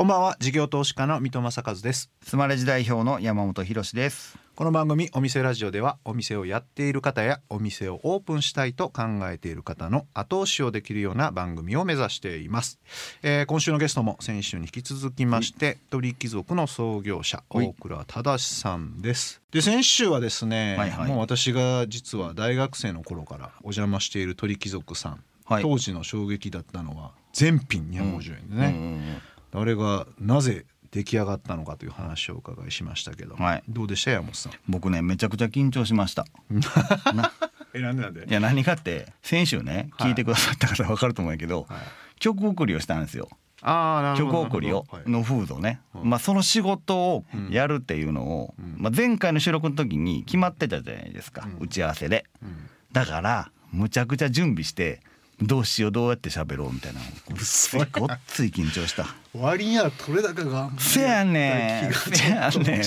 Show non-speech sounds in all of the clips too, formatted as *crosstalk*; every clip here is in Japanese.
こんばんは。事業投資家の三戸正和です。スマレジ代表の山本博です。この番組お店ラジオではお店をやっている方やお店をオープンしたいと考えている方の後押しをできるような番組を目指しています、えー今週のゲストも先週に引き続きまして鳥貴族の創業者はい大倉忠さんです。で先週はですね、はいはい。もう私が実は大学生の頃からお邪魔している鳥貴族さん、はい。当時の衝撃だったのは全品250円でね、うんうんうんあれがなぜ出来上がったのかという話をお伺いしましたけど、はい。どうでした山本さん？僕ねめちゃくちゃ緊張しました。な *laughs* えなんでなんで？いや何かって先週ねはい。聞いてくださった方分かると思うんやけど、はい。曲送りをしたんですよ。ああなるほど曲送りを、はいのフードね、うんまあその仕事をやるっていうのを、うん。まあ、前回の収録の時に決まってたじゃないですか、うん。打ち合わせで。うん。だからむちゃくちゃ準備してどうしようどうやって喋ろうみたいな。ごっついごっつい緊張した。割には取れ高がせやねん。せやねん。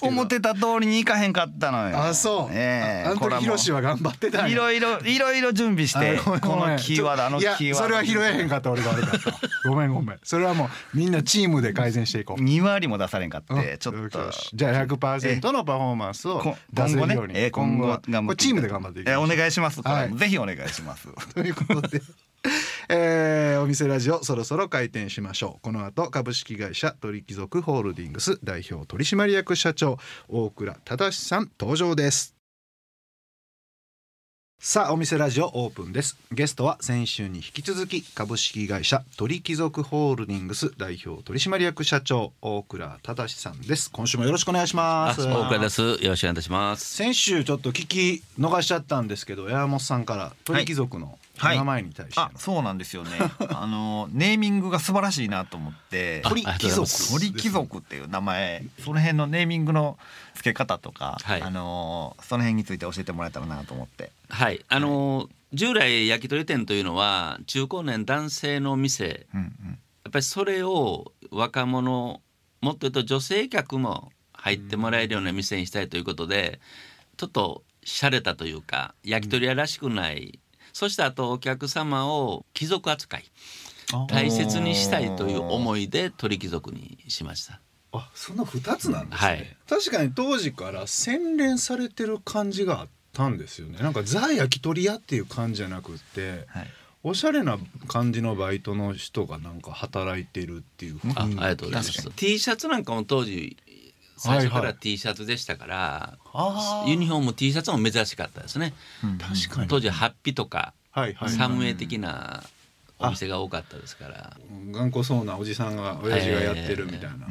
思ってた通りにいかへんかったのよ。あそう、ええああの時ヒロシは頑張ってたいろいろいろいろ準備してこのキーワードあのキーワード。それは拾えへんかった俺が悪かった。ごめんごめん。それはもうみんなチームで改善していこう。2割も出されんかっうんてちょっと。じゃあ100%のパフォーマンスをこ出今後ねせるように、えー今後は頑張ってこれチームで頑張っていきえましょう。お願いします。はい。ぜひお願いします。*laughs* ということで、*laughs* えーお店ラジオそろそろ開店しましょう。この後株式会社鳥貴族ホールディングス代表取締役社長大倉忠さん登場です。さあお店ラジオオープンです。ゲストは先週に引き続き株式会社鳥貴族ホールディングス代表取締役社長大倉忠さんです。今週もよろしくお願いしまあ、す大倉です。よろしくお願いいたします。先週ちょっと聞き逃しちゃったんですけど山本さんから鳥貴族のはい名前に対してそうなんですよね。*laughs* あのネーミングが素晴らしいなと思って。あ鳥貴族。鳥貴族っていう名前。その辺のネーミングの付け方とか、はい。あのその辺について教えてもらえたらなと思って。はい、あの従来焼き鳥店というのは中高年男性の店、うんうん。やっぱりそれを若者、もっと言うと女性客も入ってもらえるような店にしたいということで、ちょっと洒落たというか焼き鳥屋らしくない。そしてあとお客様を貴族扱い大切にしたいという思いで鳥貴族にしました。あその二つなんですね、はい。確かに当時から洗練されてる感じがあったんですよね。なんかザ焼き鳥屋っていう感じじゃなくってはい。おしゃれな感じのバイトの人がなんか働いてるっていう雰囲気あありがとうございます。T シャツなんかも当時最初からはいはい。T シャツでしたから、あー。ユニフォーム T シャツも珍しかったですね。うん。確かに。当時ハッピとかはいはい。サムエ的なお店が多かったですから。頑固そうなおじさんが親父がやってるみたいな、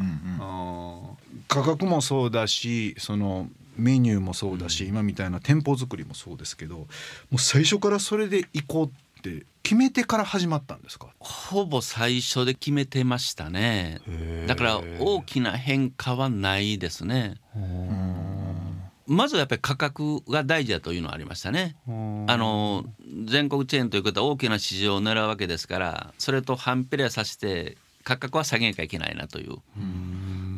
価格もそうだしそのメニューもそうだし、今みたいな店舗作りもそうですけどもう最初からそれで行こうって決めてから始まったんですか？ほぼ最初で決めてましたね。だから大きな変化はないですね。まずはやっぱり価格が大事だというのはありましたね。あの全国チェーンということは大きな市場を狙うわけですからそれと反比例させて価格は下げなきゃいけないなという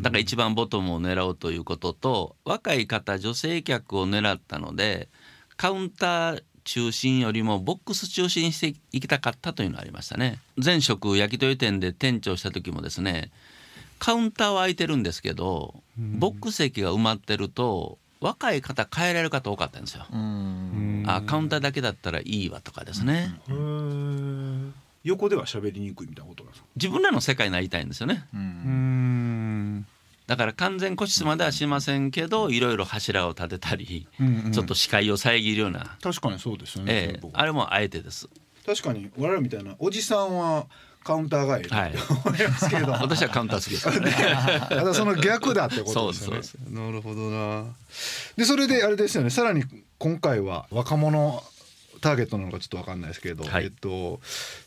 だから一番ボトムを狙うということと若い方女性客を狙ったのでカウンター中心よりもボックス中心にしていきたかったというのがありましたね。前職焼き鳥店で店長した時もですねカウンターは空いてるんですけどボックス席が埋まってると若い方帰られる方多かったんですよ。うん。あカウンターだけだったらいいわとかですね、横では喋りにくいみたいなことなんですか？自分らの世界になりたいんですよね。ううんんだから完全個室まではしませんけどいろいろ柱を立てたり、うんちょっと視界を遮るような、確かにそうですよね、ええ。僕。あれもあえてです。確かに我々みたいなおじさんはカウンターがいいはい。って思いますけど。*laughs* 私はカウンター好きですからね。*laughs* ただその逆だってことですよね。そうなるほどな。でそれであれですよね。さらに今回は若者ターゲットなのかちょっとわかんないですけど、はい。えっと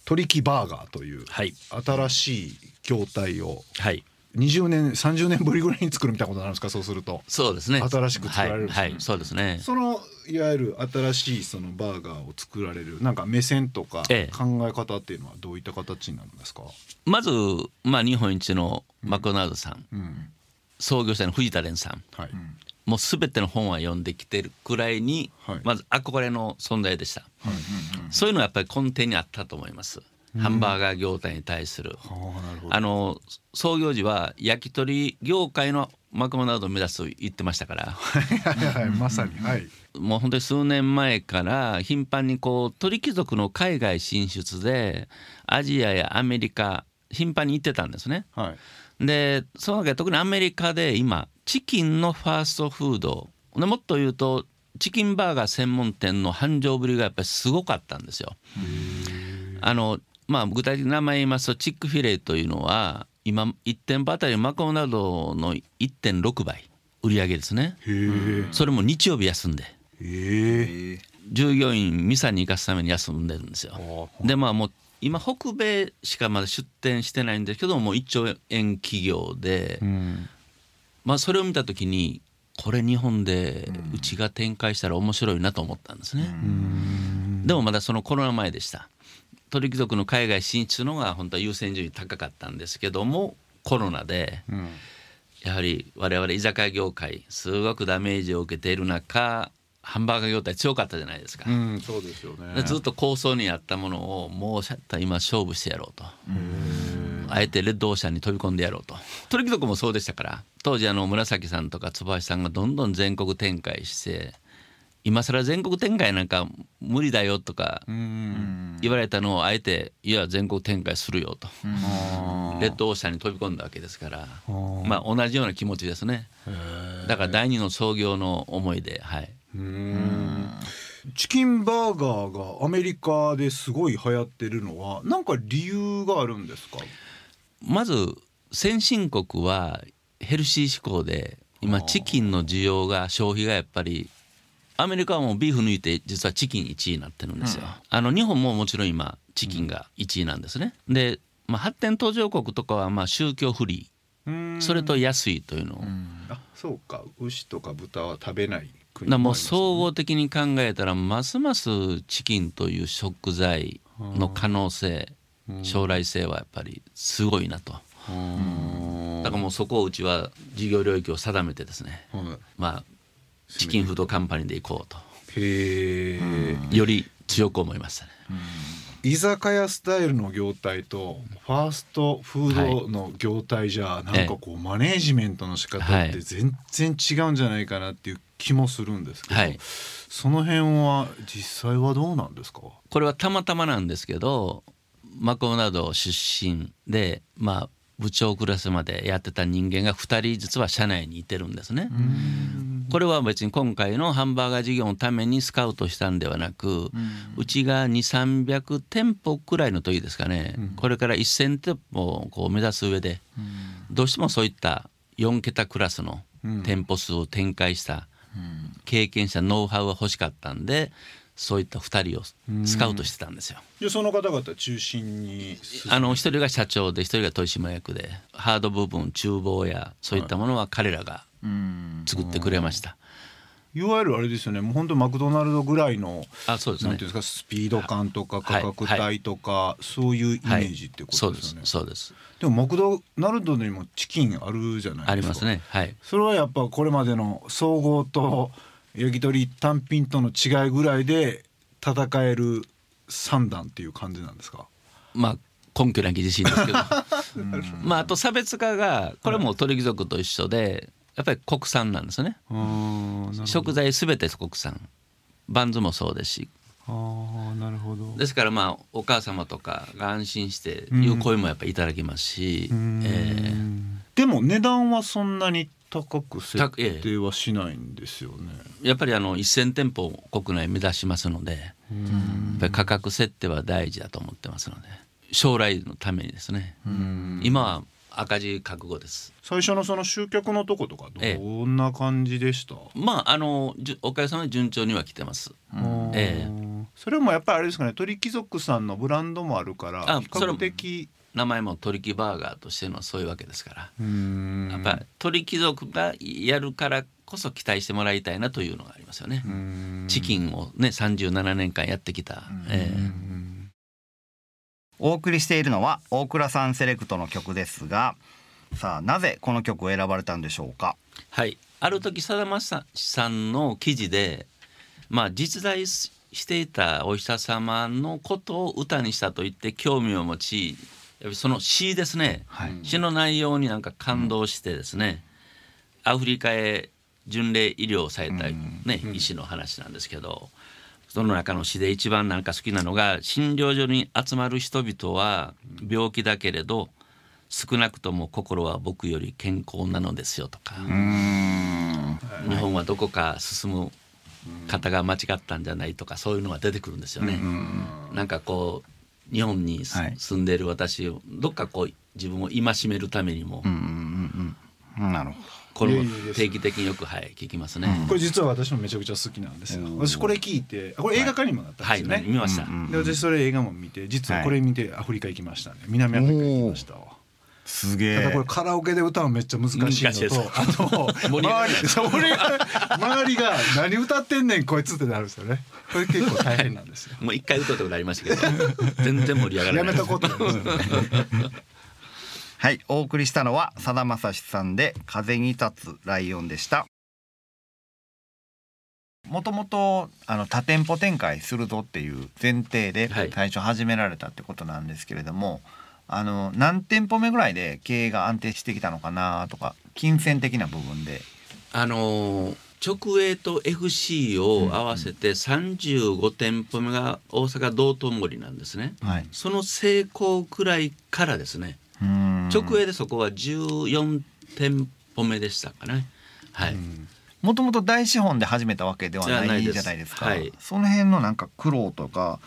鳥木バーガーというはい。新しい業態をはい20年30年ぶりぐらいに作るみたいなことになるんですか？そうすると。そうですね。新しく作られるはい、はい、そうですね。そのいわゆる新しいそのバーガーを作られるなんか目線とかええ。考え方っていうのはどういった形になるんですか、まず、まあ、日本一のマクドナルドさん、うん。創業者の藤田蓮さん。はい。もう全ての本は読んできてるくらいに、はい。まず憧れの存在でした、そういうのはやっぱり根底にあったと思いますハンバーガー業態に対する、あの創業時は焼き鳥業界のマクドナルドを目指すと言ってましたから。はいはいまさに。はい。もう本当に数年前から頻繁にこう鳥貴族の海外進出でアジアやアメリカ頻繁に行ってたんですね。はい。でその中で特にアメリカで今チキンのファーストフード。でもっと言うとチキンバーガー専門店の繁盛ぶりがやっぱりすごかったんですよ。あのまあ具体的な名前言いますとチックフィレイというのは今1店舗あたりマクドナルドの1.6倍売り上げですね。それも日曜日休んでええ従業員ミサに行かすために休んでるんですよ。でまあもう今北米しかまだ出店してないんですけどもう1兆円企業で、うんまあそれを見た時にこれ日本でうちが展開したら面白いなと思ったんですね。でもまだそのコロナ前でした。鳥貴族の海外進出のが本当は優先順位高かったんですけどもコロナでうん。やはり我々居酒屋業界すごくダメージを受けている中ハンバーガー業態強かったじゃないですか。うんそうですよね。でずっと構想にあったものをもうシャッター今勝負してやろうと。あえてレッドオーシャンに飛び込んでやろうと。鳥貴族もそうでしたから当時あの紫さんとか坪橋さんがどんどん全国展開して今更全国展開なんか無理だよとかうん。言われたのをあえていや全国展開するよと。あレッドオーシャンに飛び込んだわけですからーまあ同じような気持ちですね。だから第二の創業の思いではい。うん。チキンバーガーがアメリカですごい流行ってるのはなんか理由があるんですか？まず先進国はヘルシー志向で今チキンの需要が消費がやっぱりアメリカはもうビーフ抜いて実はチキン1位になってるんですよ。あの日本ももちろん今チキンが1位なんですね。で、まあ、発展途上国とかはまあ宗教フリーそれと安いというのを、あそうか。牛とか豚は食べない国だからもう総合的に考えたらますますチキンという食材の可能性将来性はやっぱりすごいなと。うん。だからもうそこをうちは事業領域を定めてですね。はい。まあチキンフードカンパニーで行こうと。へえより強く思いましたね。居酒屋スタイルの業態とファーストフードの業態じゃなんかこうマネージメントの仕方って全然違うんじゃないかなっていう気もするんですけど、はい。その辺は実際はどうなんですか？これはたまたまなんですけどマクドナルド出身でまあ部長クラスまでやってた人間が2人実は社内にいてるんですね。これは別に今回のハンバーガー事業のためにスカウトしたんではなく、うちが2300店舗くらいの時ですかね、これから1,000店舗をこう目指す上で、どうしてもそういった4桁クラスの店舗数を展開した経験者ノウハウが欲しかったんでそういった2人をスカウトしてたんですよ。でその方々中心に？あの一人が社長で一人が取締役でハード部分厨房やそういったものは彼らが作ってくれました。いわゆるあれですよね。もう本当マクドナルドぐらいのあそうですね。なんていうんですかスピード感とかはい。価格帯とか、そういうイメージってことですよね、そうです。でもマクドナルドにもチキンあるじゃないですか。ありますね。はい。それはやっぱこれまでの総合と焼き鳥単品との違いぐらいで戦える三段っていう感じなんですか？まあ根拠なき自信ですけど。*laughs* まああと差別化がこれも鳥貴族と一緒でやっぱり国産なんですよね。食材すべて国産。バンズもそうですし。ああなるほど。ですからまあお母様とかが安心していう声もやっぱりいただきますし、えーでも値段はそんなに高く設定はしないんですよね、やっぱりあの1,000店舗国内目指しますのでやっぱり価格設定は大事だと思ってますので将来のためにですね。今は赤字覚悟です。最初のその集客のとことかええどんな感じでした、まああのおかげさまで順調には来てます。ええ。それもやっぱりあれですかね鳥貴族さんのブランドもあるから比較的。名前も鳥貴バーガーとしてのそういうわけですから。うん。やっぱり鳥貴族がやるからこそ期待してもらいたいなというのがありますよね。うん。チキンをね37年間やってきた、ええお送りしているのは大倉さんセレクトの曲ですがさあなぜこの曲を選ばれたんでしょうか？はい、ある時さだまさんの記事で、まあ、実在していたお医者様のことを歌にしたと言って興味を持ちその詩ですね、はい。詩の内容になんか感動してですね、アフリカへ巡礼医療された、ね医師の話なんですけどその中の詩で一番なんか好きなのが診療所に集まる人々は病気だけれど少なくとも心は僕より健康なのですよとか、日本はどこか進む方が間違ったんじゃないとかそういうのが出てくるんですよね。なんかこう日本にはい住んでいる私をどっかこう自分を戒めるためにも。なるほど。これも定期的によくはい聞きますね。これ実は私もめちゃくちゃ好きなんですよ。私これ聞いてこれ映画化にもなったんはい、ですよね、見ました。うん。で私それ映画も見て実はこれ見てアフリカ行きましたね。南アフリカ行きましたわ。すげえ。ただこれカラオケで歌うのめっちゃ難しいのとあと周り周りが何歌ってんねんこいつってなるんですよね。これ結構大変なんですよ。*laughs* もう一回歌ったことありましたけど。全然盛り上がらない。やめとこうってなるんですよねはいお送りしたのはさだまさしさんで風に立つライオンでしたもともとあの多店舗展開するぞっていう前提ではい最初始められたってことなんですけれども、あの何店舗目ぐらいで経営が安定してきたのかなとか金銭的な部分であのー直営と FC を合わせて35店舗目が大阪道頓堀なんですね。はいその成功くらいからですね。直営でそこは14店舗目でしたかね。はい。もともと大資本で始めたわけではなじゃないいですじゃないです。かはい。その辺のなんか苦労とか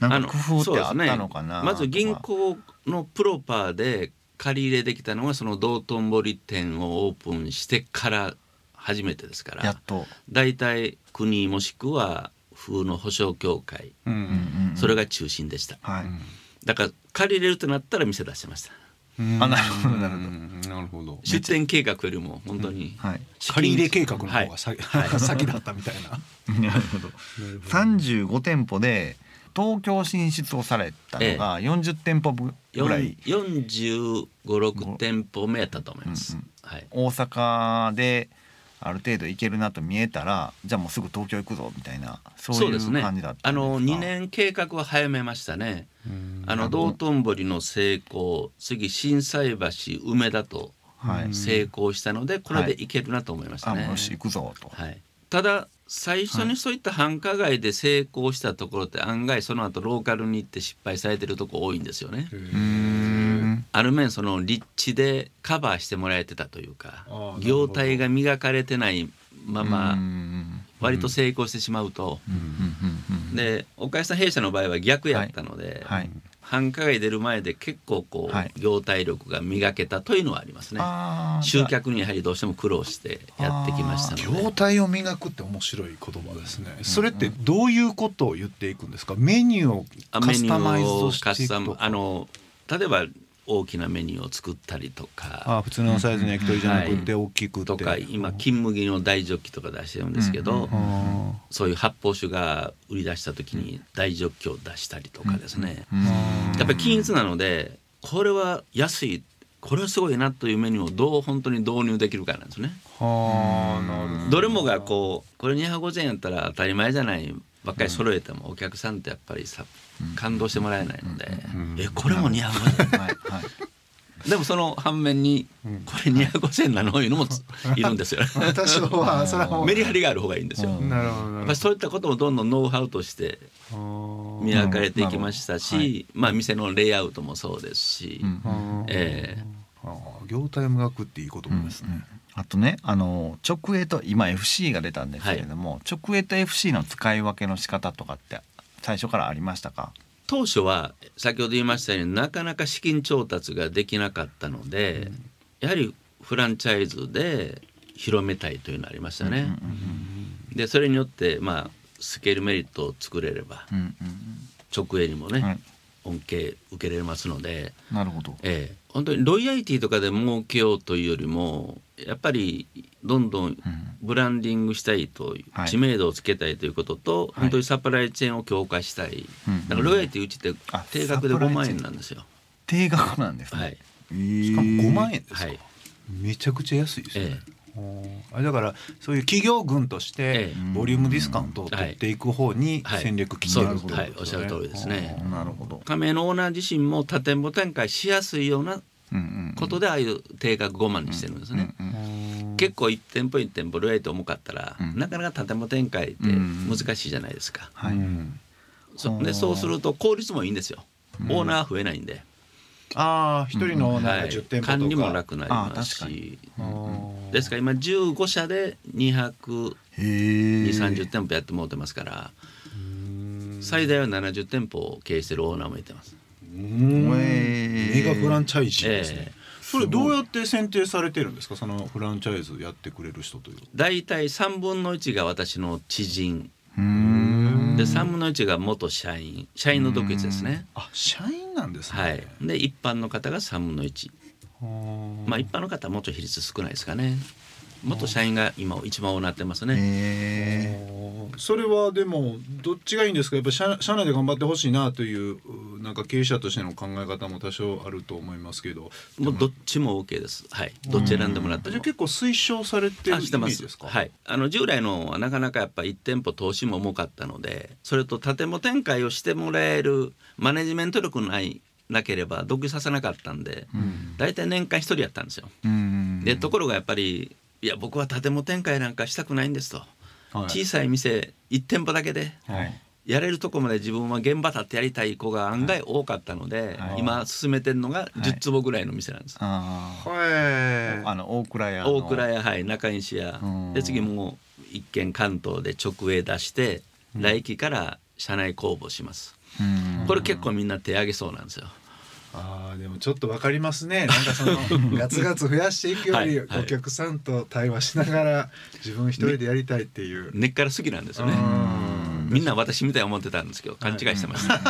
なんか工夫ってあったのかな？まず銀行のプロパーで借り入れできたのがその道頓堀店をオープンしてから初めてですからやっと、大体国もしくは風の保証協会。うんうんうんうん。それが中心でした、はい、だから借りれるとなったら店出してました。うんあなるほどなるほど。うんなるほど。出店計画よりも本当にはい。資金借り入れ計画の方が先,、はい。*laughs* 先だったみたいな。*laughs* なるほど。35店舗で東京進出をされたのが40店舗ぐらい、4 5 6店舗目やったと思います、うんうん。はい。大阪である程度行けるなと見えたらじゃあもうすぐ東京行くぞみたいなそういうですね。感じだったんですか？あの2年計画は早めましたね。あの道頓堀の成功次心斎橋梅田とはい。成功したのでこれでい。けるなと思いましたね、あもうよし行くぞと、はい、ただ最初にそういった繁華街で成功したところって案外その後ローカルに行って失敗されてるとこ多いんですよね。ある面その立地でカバーしてもらえてたというか業態が磨かれてないまうまん。割と成功してしまうと、で岡安さん弊社の場合は逆やったので、はい。繁華街出る前で結構こう、はい。業態力が磨けたというのはありますね。集客にやはりどうしても苦労してやってきましたので。業態を磨くって面白い言葉ですね。それってどういうことを言っていくんですか？メニューをあカスタマイズしていくとか。ムあの例えば大きなメニューを作ったりとか。あ普通のサイズの焼き鳥じゃなくて大きくて。とか今金麦の大ジョッキとか出してるんですけど、うんあそういう発泡酒が売り出した時に大ジョッキを出したりとかですね、うん。やっぱり均一なのでこれは安いこれはすごいなというメニューをどう本当に導入できるかなんですね。ーはあなるほど。どれもがこうこれ250円やったら当たり前じゃないばっかり揃えてもお客さんってやっぱりさ感動してもらえないので、ん。えこれも250円 *laughs* でもその反面にこれ250円なの？いうのもつい。るんですよ。*laughs* 多少はそれはもうメリハリがある方がいいんですよ。うん。なるほどそういったこともどんどんノウハウとしてあー。磨かれていきましたし、まあ店のレイアウトもそうですし、うん。あーええ。あー。業態を磨くっていい言葉ですね。あとねあの直営と今 FC が出たんですけれども、直営と FC の使い分けの仕方とかって最初からありましたか？当初は先ほど言いましたようになかなか資金調達ができなかったので、やはりフランチャイズで広めたいというのがありましたね。でそれによってまあスケールメリットを作れればうんうん直営にもね、はい。恩恵受けれますので、うんなるほど。ええ、本当にロイヤリティとかで儲けようというよりもやっぱりどんどんブランディングしたいという、はい。知名度をつけたいということと、本当にサプライチェーンを強化したい、うんだからロイヤリティうちってあ定額で5サプライチェーン万円なんですよ。定額なんですね、はい。えー。しかも5万円ですか？はい。めちゃくちゃ安いですね。ええ、あだからそういう企業群としてええ。ボリュームディスカウントを取っていく方にはい。戦略決めるとはいですよね。おっしゃる通りですね。なるほど。加盟のオーナー自身も多店舗展開しやすいようなことでああいう定額5万にしてるんですね。結構1店舗1店舗ルエイト重かったら、うん。なかなか多店舗展開ってうん難しいじゃないですか。はい。う。んそでそうすると効率もいいんですよ。オーナー増えないんで、ああ一人のオーナーがはい。10店舗とか、管理も楽になりますし。ですから今15社で200へ2え。30店舗やってもうてますから。最大は70店舗を経営してるオーナーもいてます。うん。えー。メガフランチャイジーですね、ええ。それどうやって選定されてるんですか？そのフランチャイズやってくれる人という。大体3分の1が私の知人。うーん。で3分の1が元社員社員の独立ですね。あ社員なんですね。はい、で一般の方が3分の1まあ一般の方はもうちょい比率少ないですかね元社員が今一番多なってますね。それはでもどっちがいいんですか？やっぱ社社内で頑張ってほしいなといううなんか経営者としての考え方も多少あると思いますけど。もうどっちも OK です。はい。どっち選んでもらっても。じゃあ結構推奨されてるイメージですか？はい。あの従来のはなかなかやっぱ1店舗投資も重かったのでそれと建物展開をしてもらえるマネジメント力ないなければ独立させなかったんで、大体年間1人やったんですよ。うん。でところがやっぱりいや僕は建物展開なんかしたくないんですと、はい。小さい店1店舗だけではい。やれるとこまで自分は現場立ってやりたい子が案外多かったので、はい。今進めてるのがい。10坪ぐらいの店なんです、あはいあ。あの大倉屋の。大倉屋はい中西屋。うん。で次もう一軒関東で直営出して来期から社内公募します。うん。これ結構みんな手挙げそうなんですよあーでもちょっとわかりますね。*laughs* なんかその *laughs* ガツガツ増やしていくよりお客さんと対話しながら自分一人でやりたいっていう、根っから好きなんですよね。うんみんな私みたいに思ってたんですけど勘違いしてました、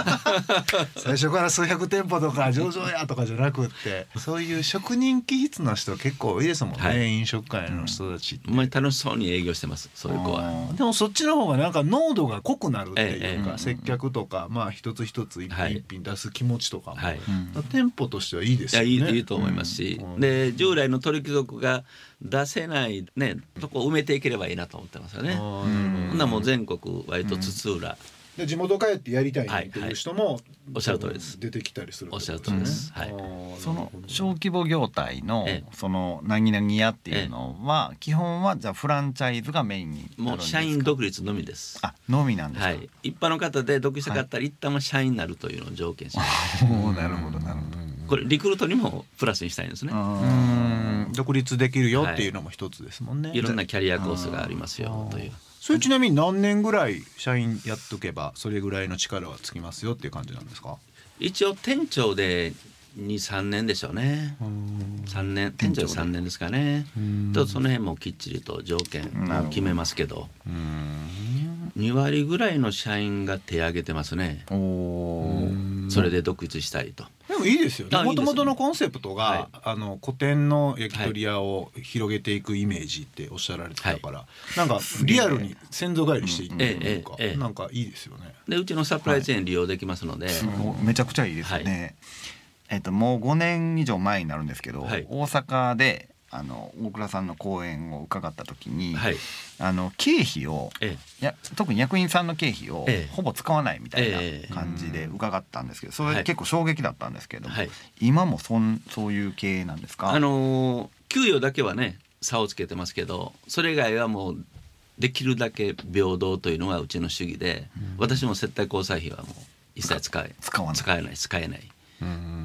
最初から数百店舗とか上場やとかじゃなくってそういう職人気質の人結構多いですもんね、はい。飲食界の人たちって。ほんまに楽しそうに営業してますそういう子は。でもそっちの方がなんか濃度が濃くなるっていうか、ええええ。接客とかまあ一つ一つ一はい。品一品出す気持ちとかも、はい。うん店舗としてはいいですよね。いいいいと思いますし、うん。で従来の鳥貴族が出せないねとこを埋めていければいいなと思ってますよね。ほんならもう全国割と津々浦、で地元帰ってやりたいねっていう人も、おっしゃる通りです。出てきたりするっておっしゃる通りです。はい。その小規模業態のえその何々屋っていうのは基本はじゃあフランチャイズがメインになるんですか？もう社員独立のみです。あのみなんですか、はい。一般の方で独立したかったら一旦は社員になるというのを条件にします。*laughs* なるほどなるほどこれリクルートにもプラスにしたいんですね。うん独立できるよっていうのも一つですもんね。いろんなキャリアコースがありますよという。それちなみに何年ぐらい社員やっとけばそれぐらいの力はつきますよっていう感じなんですか？一応店長で二三年でしょうね。三年。店長で三年ですかね。とその辺もきっちりと条件を決めますけど、2割ぐらいの社員が手挙げてますね。それで独立したいと。でもいいですよね。もともとのコンセプトが、はい。あの古典の焼き鳥屋を広げていくイメージっておっしゃられてたから、なんかリアルに先祖返りしていってるというか、ええええ。なんかいいですよね。でうちのサプライチェーン利用できますので、めちゃくちゃいいですよね、えっともう5年以上前になるんですけど、はい。大阪であの大倉さんの講演を伺った時に、はい。あの経費をえや特に役員さんの経費をええ。ほぼ使わないみたいええ。な感じで伺ったんですけどそはい。れ結構衝撃だったんですけども、はい。今もそんそういう経営なんですか？あのー給与だけはね差をつけてますけどそれ以外はもうできるだけ平等というのがうちの主義で、私も接待交際費はもう一切使え使わない。使えない使えない。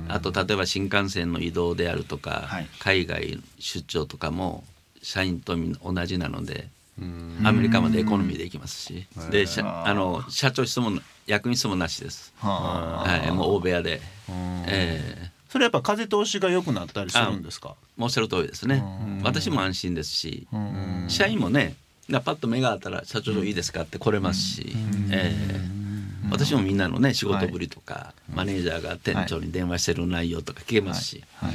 あと例えば新幹線の移動であるとか、はい。海外出張とかも社員と同じなので、アメリカまでエコノミーで行きますし、であの社長室も役員室もなしです。はい、もう大部屋で、えーそれやっぱ風通しが良くなったりするんですか？おっしゃる通りですね。私も安心ですし、うん。社員もね、がパッと目が合ったら社長いいですかって来れますし、えー私もみんなのね仕事ぶりとか、マネージャーが店長に電話してる内容とか聞けますし、はい。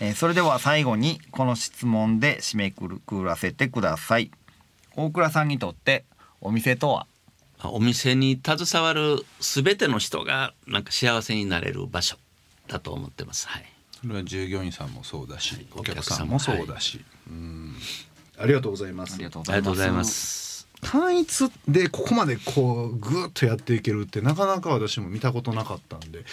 えーそれでは最後にこの質問で締めくくらせてください。大倉さんにとってお店とは？お店に携わる全ての人がなんか幸せになれる場所だと思ってます。はい。それは従業員さんもそうだし、お客さんも。そうだし、うん。ありがとうございます。ありがとうございます単一でここまでこうぐーっとやっていけるってなかなか私も見たことなかったんで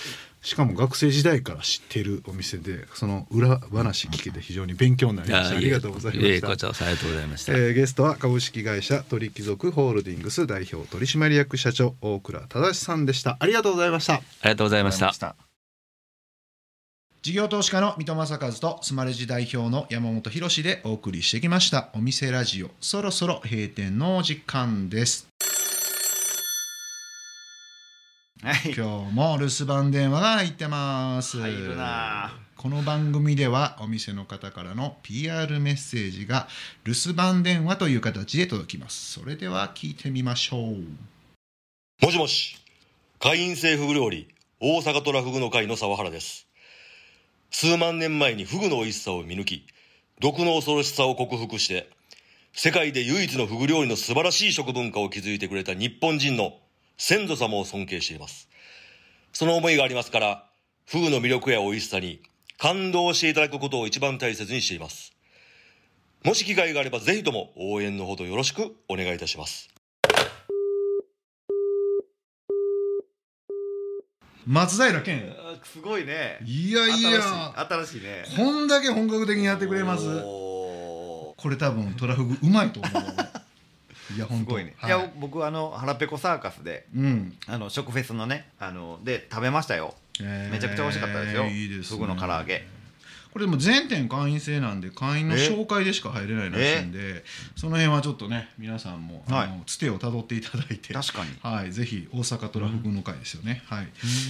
しかも学生時代から知ってるお店でその裏話聞けて非常に勉強になりました。ありがとうございまええしたこちらこそありがとうございました、えーゲストは株式会社鳥貴族ホールディングス代表取締役社長大倉忠さんでした。ありがとうございました。ありがとうございました。た事業投資家の水戸正和とスマレジ代表の山本博でお送りしてきました。お店ラジオそろそろ閉店のお時間です。はい。今日も留守番電話が入ってます。入るな。この番組ではお店の方からの PR メッセージが留守番電話という形で届きます。それでは聞いてみましょう。もしもし、会員制フグ料理、大阪トラフグの会の沢原です。数万年前にフグの美味しさを見抜き、毒の恐ろしさを克服して、世界で唯一のフグ料理の素晴らしい食文化を築いてくれた日本人の先祖様を尊敬しています。その思いがありますから、フグの魅力や美味しさに感動していただくことを一番大切にしています。もし機会があればぜひとも応援のほどよろしくお願いいたします。松平健。すごいね。いやいや。新しい。ね。こんだけ本格的にやってくれます。おこれ多分トラフグうまいと思う。いやー本当。すごいね、、はい。や僕あの腹ペコサーカスでうん。あの食フェスのねあので食べましたよ。めめちゃくちゃ美味しかったですよ。いいです、ね、フグの唐揚げこれでも全店会員制なんで会員の紹介でしか入れないらしいんでその辺はちょっとね皆さんも、はい。あのつてをたどっていただいて確かに。はい、ぜひ大阪トラフグの会ですよね、はい。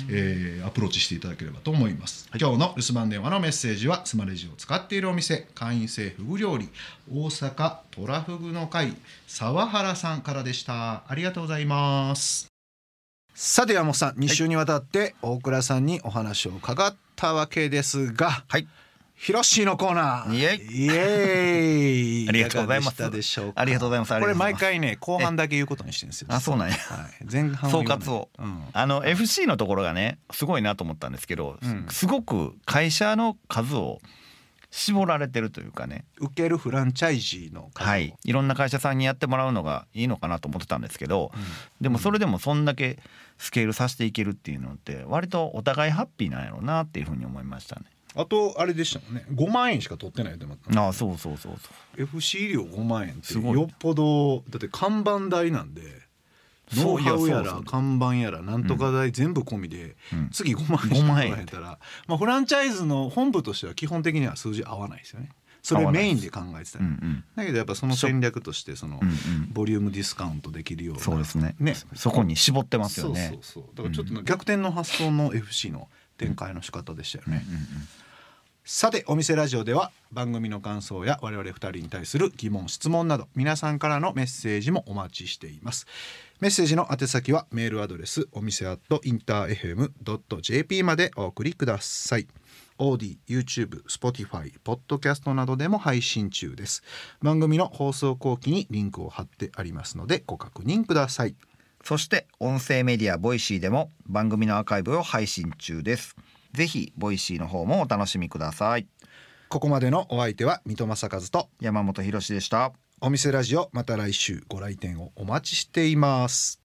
えーアプローチしていただければと思います、今日の留守番電話のメッセージはスマレジを使っているお店会員制フグ料理大阪トラフグの会沢原さんからでした。ありがとうございます。さて山本さん2週にわたって大倉さんにお話を伺ったわけですがはいヒロシのコーナー。イエイ。エーイ。ありがとうございます。でしょうか？ありがとうございます。これ毎回ね後半だけ言うことにしてるんですよ。あそうなんや。*laughs* はい、前半総括を、うん。あの FC のところがねすごいなと思ったんですけど、うん。すごく会社の数を絞られてるというかね。受けるフランチャイジーの数を。はい、いろんな会社さんにやってもらうのがいいのかなと思ってたんですけど、でもそれでもそんだけスケールさせていけるっていうのって割とお互いハッピーなんやろうなっていうふうに思いましたね。あとあれでしたもんね。5万円しか取ってないって思ったああそうそうそうそう。FC 料5万円って。よっぽどだって看板代なんでノウハウやら看板やらなんとか代全部込みで、うん。次5万円しか5万円。取られたら、まあ、フランチャイズの本部としては基本的には数字合わないですよね。それメインで考えてたら、うんうん。だけどやっぱその戦略としてその、ボリュームディスカウントできるような。そうですね。ね。そこに絞ってますよね。そうそうそう。だからちょっと逆転の発想の FC の展開の仕方でしたよね、うんうんさてお店ラジオでは番組の感想や我々2人に対する疑問質問など皆さんからのメッセージもお待ちしています。メッセージの宛先はメールアドレスお店アットインター FM.jp までお送りください OD、YouTube、Spotify、Podcast などでも配信中です番組の放送後記にリンクを貼ってありますのでご確認くださいそして音声メディア Voicy でも番組のアーカイブを配信中です。ぜひ Voicy の方もお楽しみください。ここまでのお相手は水戸正和と山本博史でした。お店ラジオまた来週ご来店をお待ちしています